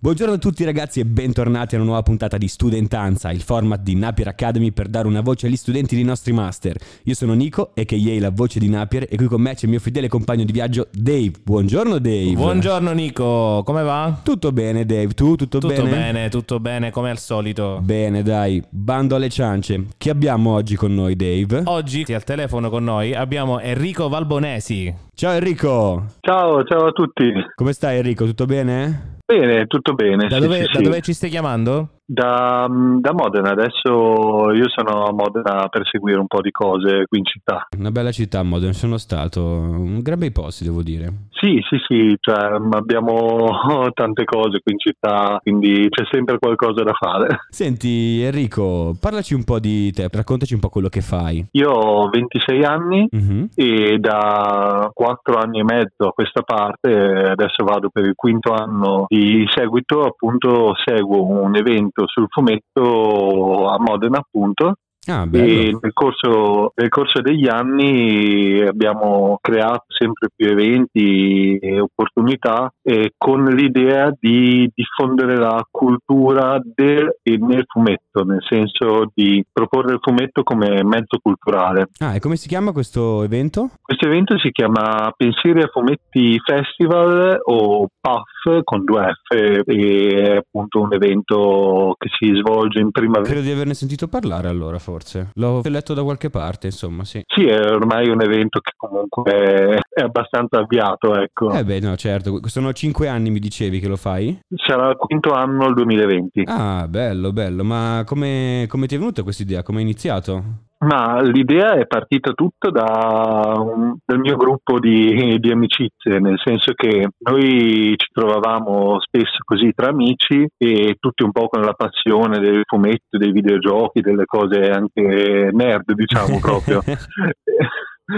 Buongiorno a tutti ragazzi e bentornati a una nuova puntata di Studentanza, il format di Napier Academy per dare una voce agli studenti dei nostri master. Io sono Nico, a.k.a. la voce di Napier e qui con me c'è il mio fedele compagno di viaggio Dave. Buongiorno Dave. Buongiorno Nico, come va? Tutto bene Dave, tu tutto, Tutto bene? bene, tutto bene, come al solito. Bene dai, bando alle ciance. Chi abbiamo oggi con noi Dave? Oggi al telefono con noi abbiamo Enrico Valbonesi. Ciao Enrico, Ciao, ciao a tutti. come stai Enrico? Tutto bene? Bene, tutto bene. Da sì, dove, sì, da sì. dove ci stai chiamando? Da, da Modena, adesso io sono a Modena per seguire un po' di cose qui in città. Una bella città Modena, sono stato, un gran bei posti devo dire. Sì, sì, sì, cioè, abbiamo tante cose qui in città, quindi c'è sempre qualcosa da fare. Senti Enrico, parlaci un po' di te, raccontaci un po' quello che fai. Io ho 26 anni Mhm. e da 4 anni e mezzo a questa parte, adesso vado per il quinto anno di seguito, appunto seguo un evento sul fumetto a Modena appunto Ah, E nel corso, nel corso degli anni abbiamo creato sempre più eventi e opportunità eh, con l'idea di diffondere la cultura del e nel fumetto, nel senso di proporre il fumetto come mezzo culturale. Ah, e come si chiama questo evento? Questo evento si chiama Pensieri a Fumetti Festival o PAF con due F è appunto un evento che si svolge in primavera. Credo di averne sentito parlare allora, forse. L'ho letto da qualche parte, insomma, sì. Sì, è ormai un evento che comunque è, è abbastanza avviato, ecco. Eh beh, no, certo. Sono cinque anni, mi dicevi che lo fai? Sarà il quinto anno il 2020. Ah, bello, bello. Ma come, come ti è venuta questa idea? Come hai iniziato? Ma l'idea è partita tutto da un- dal mio gruppo di, di amicizie, nel senso che noi ci trovavamo spesso così tra amici e tutti un po' con la passione del fumetto, dei videogiochi, delle cose anche nerd, diciamo proprio.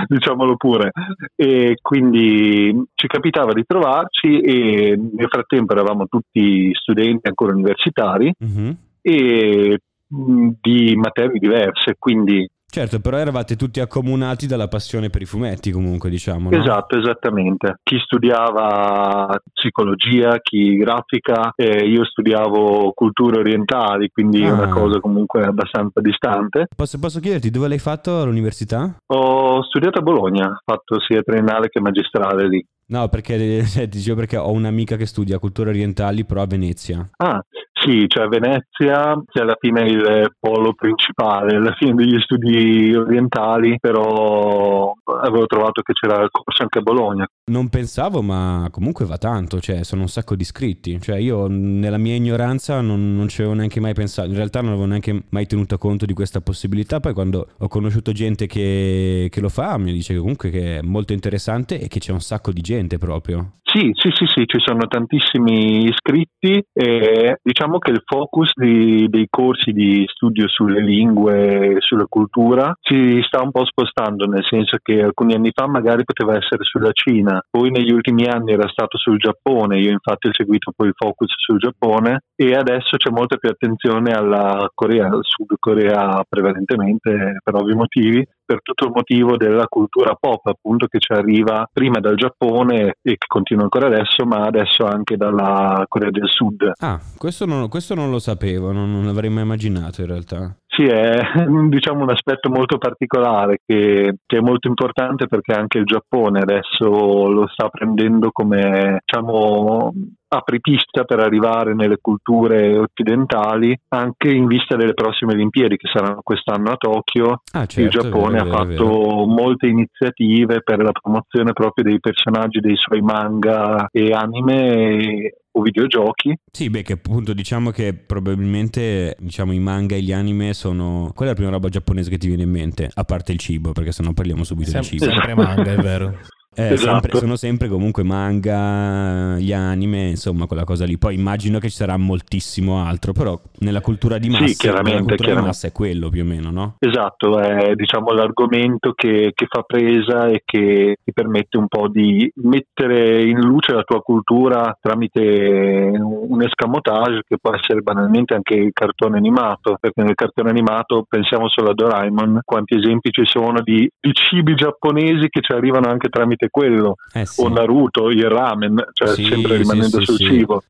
diciamolo pure e quindi ci capitava di trovarci e nel frattempo eravamo tutti studenti ancora universitari Mhm. e di materie diverse quindi Certo, però eravate tutti accomunati dalla passione per i fumetti, comunque, diciamo. no? esatto esattamente chi studiava psicologia chi grafica eh, io studiavo culture orientali quindi Ah. una cosa comunque abbastanza distante Posso, posso chiederti dove l'hai fatto all'università? ho studiato a Bologna ho fatto sia triennale che magistrale lì No, perché eh, dicevo perché ho un'amica che studia culture orientali, però a Venezia. Ah, sì, cioè Venezia, che alla fine è il polo principale, alla fine degli studi orientali, però avevo trovato che c'era il corso anche a Bologna. Non pensavo, ma comunque va tanto, cioè sono un sacco di iscritti. Cioè io nella mia ignoranza non, non ci avevo neanche mai pensato, in realtà non avevo neanche mai tenuto conto di questa possibilità. Poi quando ho conosciuto gente che, che lo fa, mi dice che comunque che è molto interessante e che c'è un sacco di gente proprio. Sì, sì, sì, sì, ci sono tantissimi iscritti e diciamo che il focus di- dei corsi di studio sulle lingue sulla cultura si sta un po' spostando, nel senso che alcuni anni fa magari poteva essere sulla Cina, poi negli ultimi anni era stato sul Giappone, io infatti ho seguito poi il focus sul Giappone e adesso c'è molta più attenzione alla Corea, al Sud Corea prevalentemente per ovvi motivi, per tutto il motivo della cultura pop appunto che ci arriva prima dal Giappone e che continua ancora adesso, ma adesso anche dalla Corea del Sud. Ah, questo non, questo non lo sapevo, non, non l'avrei mai immaginato in realtà. Sì, è diciamo un aspetto molto particolare che, che è molto importante perché anche il Giappone adesso lo sta prendendo come diciamo apripista per arrivare nelle culture occidentali anche in vista delle prossime Olimpiadi che saranno quest'anno a Tokyo Ah, certo. il Giappone vero, ha fatto vero. molte iniziative per la promozione proprio dei personaggi dei suoi manga e anime o videogiochi. Sì, beh, che appunto diciamo che probabilmente diciamo, i manga e gli anime sono. Qual è la prima roba giapponese che ti viene in mente? A parte il cibo, perché sennò parliamo subito Sem- di cibo. sempre manga, è vero. Eh, Esatto. sempre- sono sempre comunque manga, gli anime, insomma, quella cosa lì. Poi immagino che ci sarà moltissimo altro, però nella cultura di Sì, massa, chiaramente, nella cultura di chiaramente. massa è quello più o meno, no? Esatto, è diciamo l'argomento che, che fa presa e che ti permette un po' di mettere in luce la tua cultura tramite un escamotage che può essere banalmente anche il cartone animato, perché nel cartone animato pensiamo solo a Doraemon, quanti esempi ci sono di, di cibi giapponesi che ci arrivano anche tramite solitamente quello, Eh sì. o Naruto, il ramen, cioè Sì, sempre rimanendo sì, sul sì. cibo.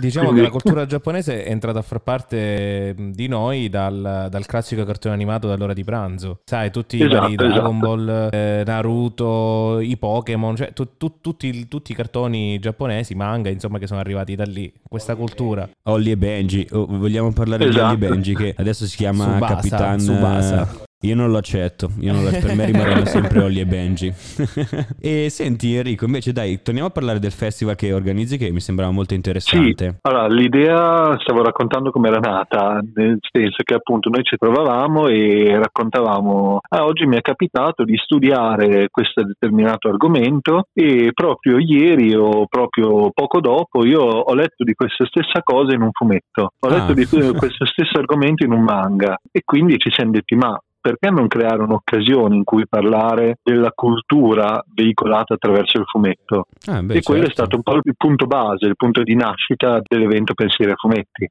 Diciamo Quindi- che la cultura giapponese è entrata a far parte mh, di noi dal, dal classico cartone animato dall'ora di pranzo. Sai, tutti i Esatto, Dragon esatto. Ball, eh, Naruto, i Pokémon, cioè tu- tu- tutti, tutti i cartoni giapponesi, manga, insomma, che sono arrivati da lì. Questa cultura. Holly e Benji, Oh, vogliamo parlare di Esatto. Holly e Benji che adesso si chiama Tsubasa, Capitan Tsubasa. Io non lo accetto, io non lo- per me rimarranno sempre Holly e Benji. e senti Enrico, invece dai, torniamo a parlare del festival che organizzi che mi sembrava molto Sì, interessante. allora l'idea stavo raccontando come era nata, nel senso che appunto noi ci trovavamo e raccontavamo, ah, oggi mi è capitato di studiare questo determinato argomento e proprio ieri o proprio poco dopo io ho letto di questa stessa cosa in un fumetto, ho letto Ah. di questo stesso argomento in un manga e quindi ci siamo detti ma perché non creare un'occasione in cui parlare della cultura veicolata attraverso il fumetto? Ah, beh, e quello è certo. stato un po' il punto base, il punto di nascita dell'evento Pensieri a Fumetti.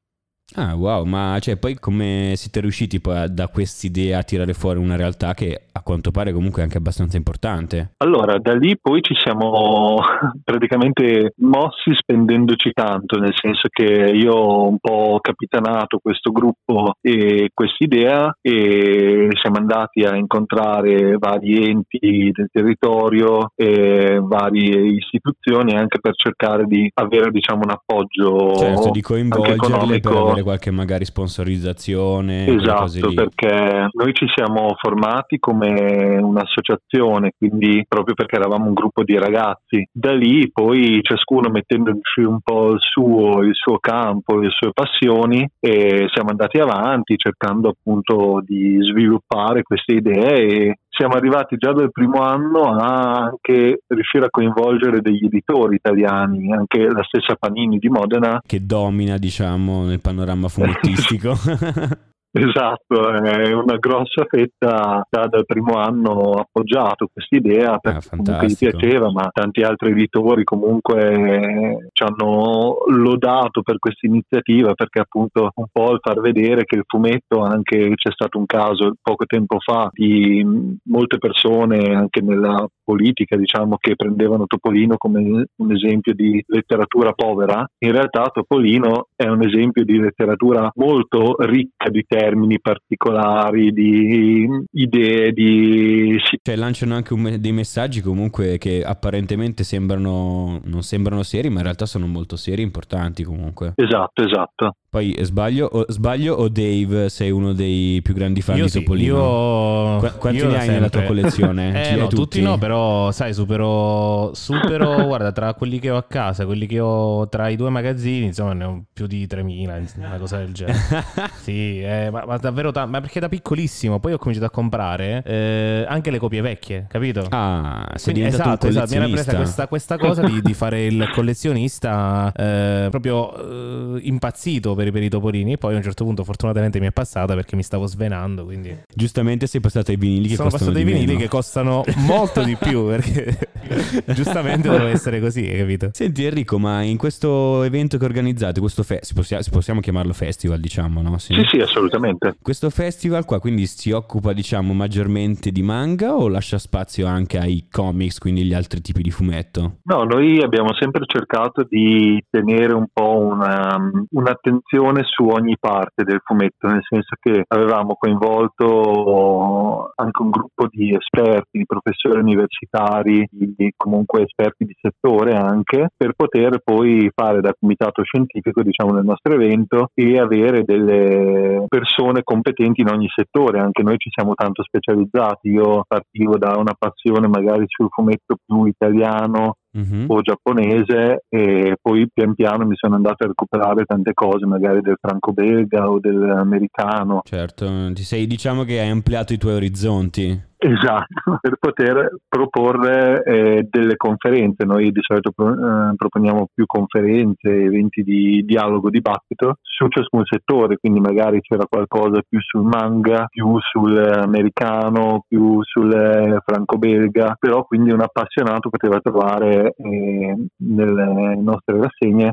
Ah, wow, ma cioè, poi come siete riusciti poi da quest'idea a tirare fuori una realtà che a quanto pare comunque è anche abbastanza importante? Allora, da lì poi ci siamo praticamente mossi spendendoci tanto, nel senso che io ho un po' capitanato questo gruppo e quest'idea e siamo andati a incontrare vari enti del territorio e varie istituzioni anche per cercare di avere diciamo un appoggio Certo, di anche coinvolgerle avere qualche magari sponsorizzazione, Esatto, perché noi ci siamo formati come un'associazione, quindi proprio perché eravamo un gruppo di ragazzi. Da lì poi ciascuno mettendoci un po' il suo, il suo campo, le sue passioni e siamo andati avanti cercando appunto di sviluppare queste idee e siamo arrivati già dal primo anno a anche riuscire a coinvolgere degli editori italiani, anche la stessa Panini di Modena che domina, diciamo, nel panorama fumettistico. Esatto, è una grossa fetta già dal primo anno appoggiato quest'idea perché comunque gli fantastico. piaceva, ma tanti altri editori comunque ci hanno lodato per questa iniziativa perché appunto un po' il far vedere che il fumetto anche c'è stato un caso poco tempo fa di molte persone anche nella politica diciamo che prendevano Topolino come un esempio di letteratura povera, in realtà Topolino è un esempio di letteratura molto ricca di termini particolari, di idee, di Cioè lanciano anche un dei messaggi comunque che apparentemente sembrano non sembrano seri, ma in realtà sono molto seri e importanti comunque. esatto, esatto. Poi eh, sbaglio o, sbaglio o Dave sei uno dei più grandi fan io di sì, Topolino? io, Qu- quanti io ne hai nella tua sempre. collezione? Eh, no, tutti? tutti? no, però sai, supero, supero guarda, tra quelli che ho a casa, quelli che ho tra i due magazzini, insomma, ne ho più di 3000, insomma, una cosa del genere. sì, eh, ma, ma davvero tanto, ma perché da piccolissimo poi ho cominciato a comprare eh, anche le copie vecchie, capito? Ah, sei Quindi, esatto, esatto, mi era presa questa, questa cosa di, di fare il collezionista eh, proprio eh, impazzito per, i- per i topolini. E poi a un certo punto, fortunatamente, mi è passata perché mi stavo svenando. Quindi Giustamente sei passato ai vinili che sono costano passato ai vinili meno. che costano molto di più. Perché giustamente deve essere così, hai capito? Senti Enrico, ma in questo evento che organizzate, questo fe- si possia- si possiamo chiamarlo festival, diciamo, no? Sì, sì, assolutamente. Questo festival qua quindi si occupa, diciamo, maggiormente di manga o lascia spazio anche ai comics, quindi gli altri tipi di fumetto? No, noi abbiamo sempre cercato di tenere un po' una, un'attenzione su ogni parte del fumetto, nel senso che avevamo coinvolto anche un gruppo di esperti, di professori universitari, di comunque esperti di settore anche, per poter poi fare da comitato scientifico, diciamo, nel nostro evento e avere delle persone competenti in ogni settore. Anche noi ci siamo tanto specializzati. Io partivo da una passione magari sul fumetto più italiano Mhm. o giapponese e poi pian piano mi sono andato a recuperare tante cose magari del franco-belga o dell'americano Certo, ti sei, diciamo che hai ampliato i tuoi orizzonti. Esatto per poter proporre eh, delle conferenze. Noi di solito pro- eh, proponiamo più conferenze eventi di dialogo dibattito su ciascun settore. Quindi magari c'era qualcosa più sul manga più sull'americano più sul eh, franco-belga. Però quindi un appassionato poteva trovare eh, nelle nostre rassegne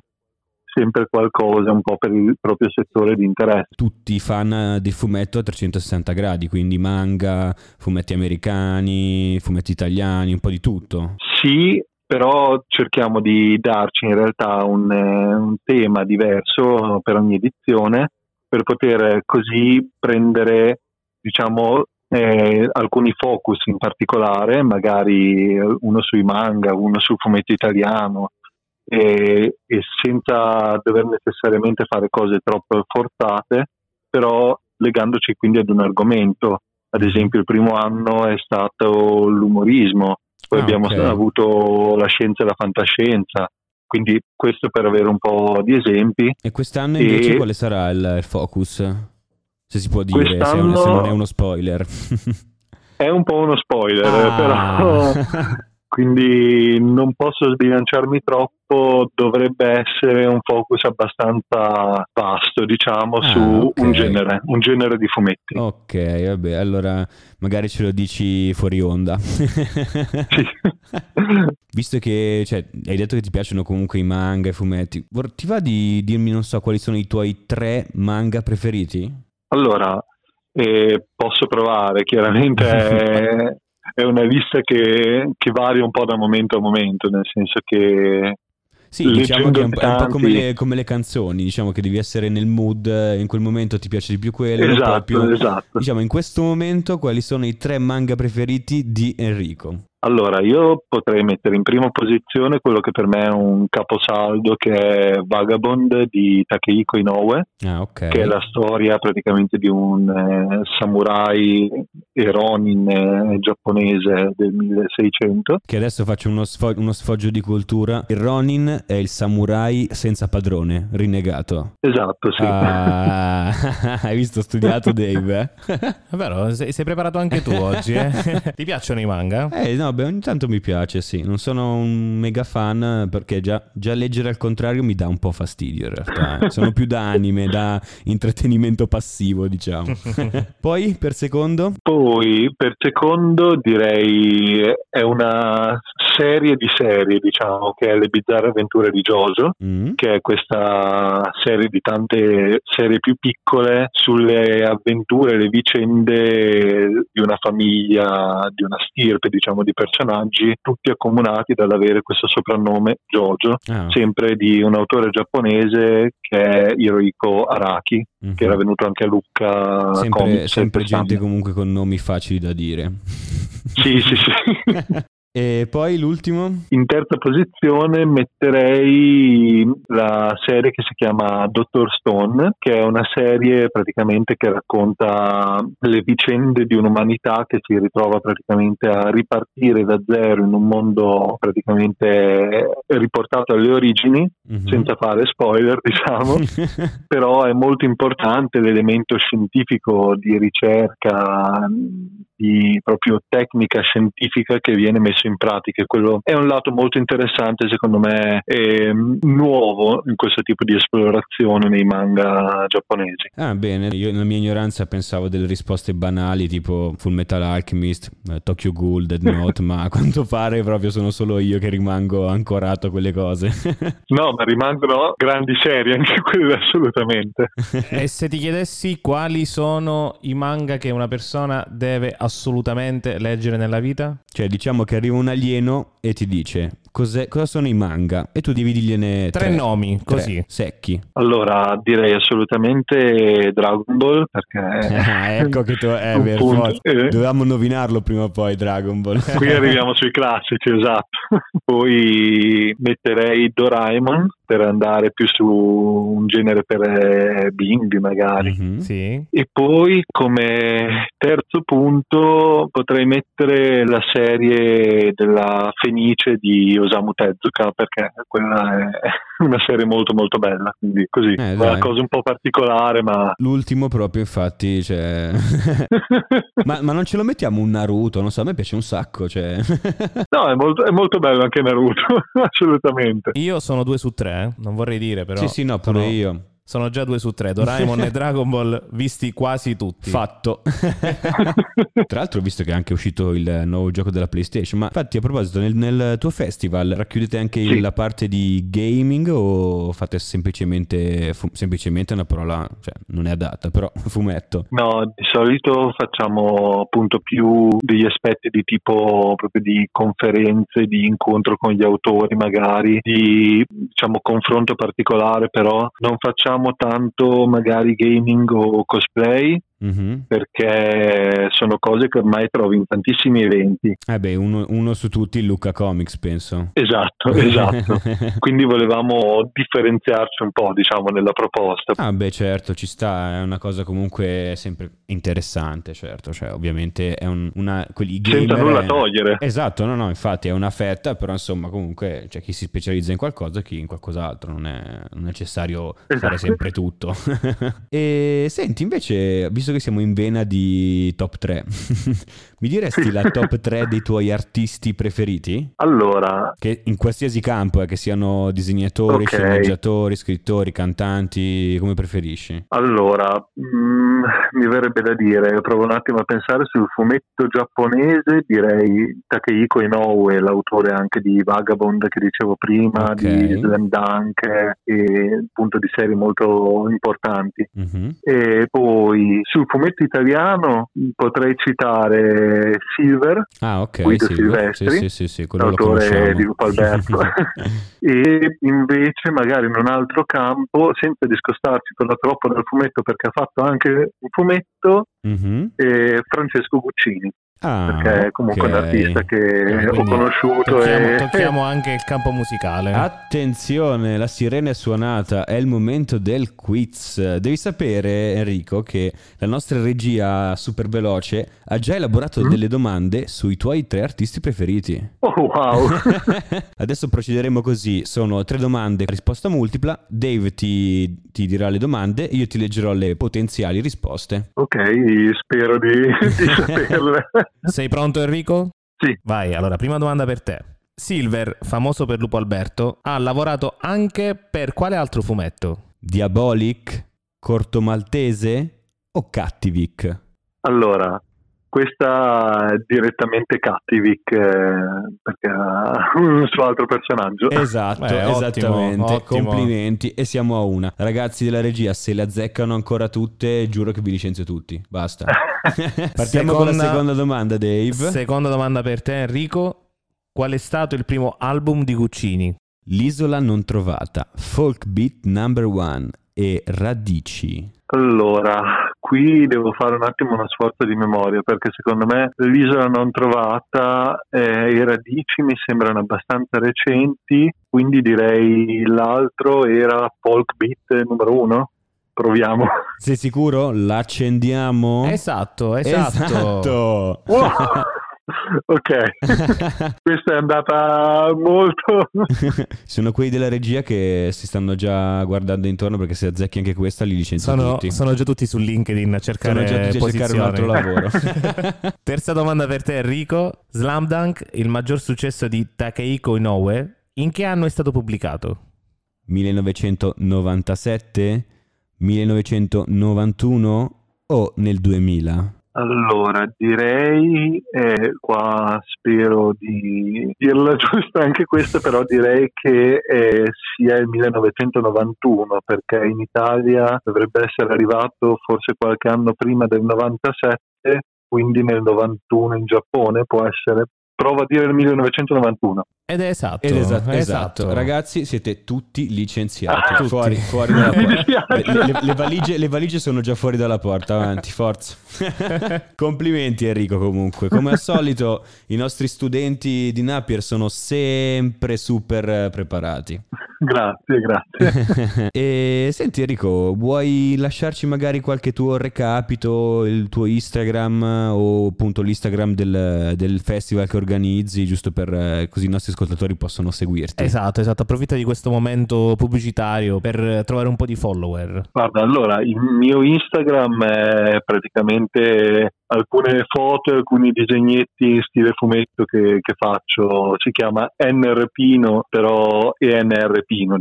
sempre qualcosa un po' per il proprio settore di interesse. Tutti fan di fumetto a 360 gradi, quindi manga, fumetti americani, fumetti italiani, un po' di tutto. Sì, però cerchiamo di darci in realtà un, eh, un tema diverso per ogni edizione per poter così prendere diciamo eh, alcuni focus in particolare, magari uno sui manga, uno sul fumetto italiano, e, e, senza dover necessariamente fare cose troppo forzate, però legandoci quindi ad un argomento. Ad esempio il primo anno è stato l'umorismo, poi ah, abbiamo okay. avuto la scienza e la fantascienza, quindi questo per avere un po' di esempi. E quest'anno invece e... quale sarà il, il focus? Se si può dire, se, un, se, non è uno spoiler. è un po' uno spoiler, ah. però quindi non posso sbilanciarmi troppo, dovrebbe essere un focus abbastanza vasto, diciamo, ah, su okay. un genere, un genere di fumetti. Ok, vabbè, allora magari ce lo dici fuori onda. sì. Visto che cioè, hai detto che ti piacciono comunque i manga e i fumetti, ti va di dirmi, non so, quali sono i tuoi tre manga preferiti? Allora, eh, posso provare, chiaramente è, una lista che, che, varia un po' da momento a momento, nel senso che... Sì, diciamo che è un, tanti... è un po' come le, come le, canzoni, diciamo che devi essere nel mood, in quel momento ti piace di più quello. Esatto, più, esatto. Diciamo, in questo momento quali sono i tre manga preferiti di Enrico? Allora, io potrei mettere in prima posizione quello che per me è un caposaldo che è Vagabond di Takehiko Inoue, ah, okay. che è la storia praticamente di un eh, samurai eronin eh, giapponese del 1600. Che adesso faccio uno, sfo- uno, sfoggio di cultura. Il ronin è il samurai senza padrone, rinnegato. Esatto, sì. Ah, hai visto studiato Dave? Eh? Vero, sei, sei preparato anche tu oggi, eh? Ti piacciono i manga? Eh no, beh, ogni tanto mi piace, sì. Non sono un mega fan perché già, già leggere al contrario mi dà un po' fastidio in realtà. sono più da anime, da intrattenimento passivo, diciamo. Poi, per secondo? Poi, per secondo, direi è una serie di serie, diciamo, che è Le bizzarre avventure di Jojo, mm. che è questa serie di tante serie più piccole sulle avventure, le vicende di una famiglia, di una stirpe, diciamo, di personaggi, tutti accomunati dall'avere questo soprannome Jojo, ah. sempre di un autore giapponese che è Hirohiko Araki, mm-hmm. che era venuto anche a Lucca. Sempre, sempre gente comunque con nomi facili da dire. Sì, sì, sì. E poi l'ultimo? In terza posizione metterei la serie che si chiama Dottor Stone, che è una serie praticamente che racconta le vicende di un'umanità che si ritrova praticamente a ripartire da zero in un mondo praticamente riportato alle origini, mm-hmm. senza fare spoiler diciamo, però è molto importante l'elemento scientifico di ricerca, di proprio tecnica scientifica che viene messo in pratica. Quello è un lato molto interessante, secondo me, e nuovo in questo tipo di esplorazione nei manga giapponesi. Ah, bene. Io nella mia ignoranza pensavo delle risposte banali tipo Full Metal Alchemist, eh, Tokyo Ghoul, Dead Note, ma a quanto pare proprio sono solo io che rimango ancorato a quelle cose. no, ma rimangono grandi serie anche quelle assolutamente. e se ti chiedessi quali sono i manga che una persona deve assolutamente leggere nella vita? Cioè, diciamo che arriva un alieno e ti dice cosa sono i manga e tu dividigliene tre, tre nomi tre, così secchi. Allora direi assolutamente Dragon Ball perché ah, ecco che tu è vero, eh. dovevamo nominarlo prima o poi Dragon Ball. Qui arriviamo sui classici, esatto. Poi metterei Doraemon per andare più su un genere per eh, bimbi magari. Mm-hmm, sì. E poi come terzo punto potrei mettere la serie della Fenice di Osamu Tezuka perché quella è una serie molto molto bella, quindi così, eh, una cosa un po' particolare ma... L'ultimo proprio infatti, cioè... ma, ma, non ce lo mettiamo un Naruto, non so, a me piace un sacco, cioè... no, è molto, è molto bello anche Naruto, assolutamente. Io sono due su tre, eh? non vorrei dire però... Sì, sì, no, pure sono... io Sono già due su tre, Doraemon e Dragon Ball visti quasi tutti. Fatto. Tra l'altro ho visto che è anche uscito il nuovo gioco della PlayStation, ma infatti a proposito nel, nel tuo festival racchiudete anche Sì. la parte di gaming o fate semplicemente, fu- semplicemente una parola, cioè non è adatta, però fumetto. No, di solito facciamo appunto più degli aspetti di tipo proprio di conferenze, di incontro con gli autori magari, di diciamo confronto particolare, però non facciamo tanto magari gaming o cosplay Mhm. perché sono cose che ormai trovi in tantissimi eventi. Eh beh, uno, uno su tutti il Luca Comics penso. Esatto, esatto. Quindi volevamo differenziarci un po', diciamo, nella proposta. Ah beh certo, ci sta, è una cosa comunque sempre interessante, certo, cioè ovviamente è un, una... Quelli Senza nulla è- togliere. Esatto, no no, infatti è una fetta, però insomma comunque c'è chi si specializza in qualcosa e chi in qualcos'altro, non è, non è necessario fare Esatto. sempre tutto. e senti, invece, visto che siamo in vena di top 3, mi diresti la top 3 dei tuoi artisti preferiti? Allora, Che in qualsiasi campo, eh, che siano disegnatori, Ok. sceneggiatori, scrittori, cantanti, come preferisci? allora mm, mi verrebbe da dire, provo un attimo a pensare sul fumetto giapponese, direi Takehiko Inoue, l'autore anche di Vagabond che dicevo prima, Ok. di Slam Dunk e appunto di serie molto importanti. Mhm. E poi sul fumetto italiano potrei citare Silver, Ah, ok. Guido sì, Silvestri, sì, sì, sì, l'autore di Lupo Alberto. e invece magari in un altro campo, senza discostarci però troppo dal fumetto perché ha fatto anche un fumetto, Mhm. eh, Francesco Guccini, Ah, perché è comunque un ok. artista che Eh, ho quindi conosciuto Tocchiamo, e tocchiamo anche il campo musicale. Attenzione, la sirena è suonata, è il momento del quiz. Devi sapere, Enrico, che la nostra regia super veloce ha già elaborato Mm? delle domande sui tuoi tre artisti preferiti. Oh wow! Adesso procederemo così: sono tre domande, risposta multipla. Dave ti, ti dirà le domande, io ti leggerò le potenziali risposte. ok, spero di, di saperle. Sei pronto Enrico? Sì. Vai, allora, prima domanda per te. Silver, famoso per Lupo Alberto, ha lavorato anche per quale altro fumetto? Diabolic, Corto Maltese o Cattivic? Allora, questa è direttamente Cattivic eh, perché ha un suo altro personaggio. Esatto, Beh, ottimo, esattamente. ottimo. Complimenti. E siamo a una. Ragazzi della regia, se le azzeccano ancora tutte, giuro che vi licenzio tutti. Basta. Partiamo con la Seconda- seconda domanda, Dave. Seconda domanda per te Enrico. Qual è stato il primo album di Guccini? L'isola non trovata, Folk Beat Number One e Radici. Allora, qui devo fare un attimo uno sforzo di memoria perché secondo me l'isola non trovata eh, e i radici mi sembrano abbastanza recenti, quindi direi l'altro era Folk Beat numero uno. Proviamo. Sei sicuro? L'accendiamo? Esatto, esatto. Esatto. ok, questa è andata molto. Sono quelli della regia che si stanno già guardando intorno perché se azzecchi anche questa li licenzio Sono, tutti. sono già tutti su LinkedIn a Sono cercare già tutti a cercare un altro lavoro. Terza domanda per te Enrico. Slam Dunk, il maggior successo di Takehiko Inoue, in che anno è stato pubblicato? 1997, 1991 o nel 2000? Allora, direi, eh, qua spero di dirla giusta anche questa, però direi che eh, sia il 1991, perché in Italia dovrebbe essere arrivato forse qualche anno prima del 97, quindi nel 91 in Giappone può essere. Provo a dire il 1991. Ed è esatto. Ed esatto, è esatto. Ragazzi, siete tutti licenziati. Ah, tutti. Fuori, fuori dalla porta. Le, le- le valigie, le valigie sono già fuori dalla porta, avanti, forza. Complimenti Enrico comunque. Come al solito i nostri studenti di Napier sono sempre super preparati. Grazie, grazie. e senti Enrico, vuoi lasciarci magari qualche tuo recapito, il tuo Instagram o appunto l'Instagram del, del festival che organizzi, giusto per eh, così i nostri ascoltatori possono seguirti? Esatto, esatto. Approfitta di questo momento pubblicitario per trovare un po' di follower. Guarda, allora, il mio Instagram è praticamente alcune foto e alcuni disegnetti in stile fumetto che, che faccio. Si chiama NRPino, però è NRPino,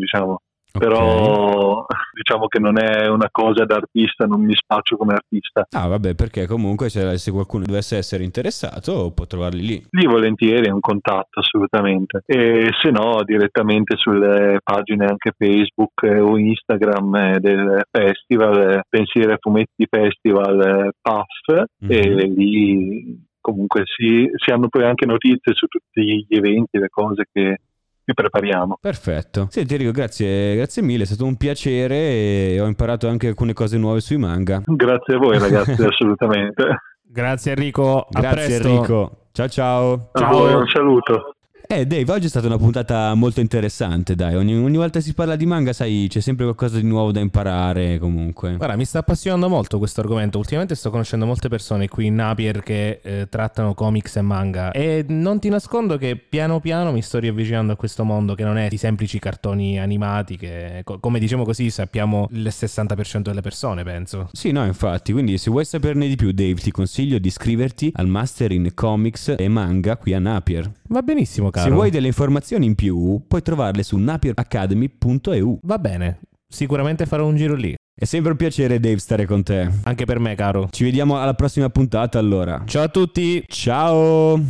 diciamo. però diciamo che non è una cosa da artista, non mi spaccio come artista. Ah, vabbè, perché comunque se, se qualcuno dovesse essere interessato può trovarli lì. Lì volentieri è un contatto assolutamente. E se no direttamente sulle pagine anche Facebook o Instagram eh, del festival, eh, Pensiere Fumetti Festival eh, PAF, mm-hmm. e lì comunque si, si hanno poi anche notizie su tutti gli eventi, le cose che ci prepariamo. Perfetto. Senti Enrico, grazie, grazie mille, è stato un piacere e ho imparato anche alcune cose nuove sui manga. Grazie a voi ragazzi, assolutamente. Grazie Enrico, grazie Enrico. Ciao ciao. Ciao, un saluto. Eh, Dave, oggi è stata una puntata molto interessante, dai. Ogni, ogni, volta si parla di manga, sai, c'è sempre qualcosa di nuovo da imparare, comunque. Guarda, mi sta appassionando molto questo argomento. Ultimamente sto conoscendo molte persone qui in Napier che eh, trattano comics e manga. E non ti nascondo che piano piano mi sto riavvicinando a questo mondo che non è di semplici cartoni animati, che, come diciamo così, sappiamo il 60% delle persone, penso. Sì, no, infatti. Quindi, se vuoi saperne di più, Dave, ti consiglio di iscriverti al Master in Comics e Manga qui a Napier. Va benissimo, caro. Se vuoi delle informazioni in più, puoi trovarle su napieracademy.eu. Va bene, sicuramente farò un giro lì. È sempre un piacere, Dave, stare con te. Anche per me, caro. Ci vediamo alla prossima puntata, allora. Ciao a tutti. Ciao.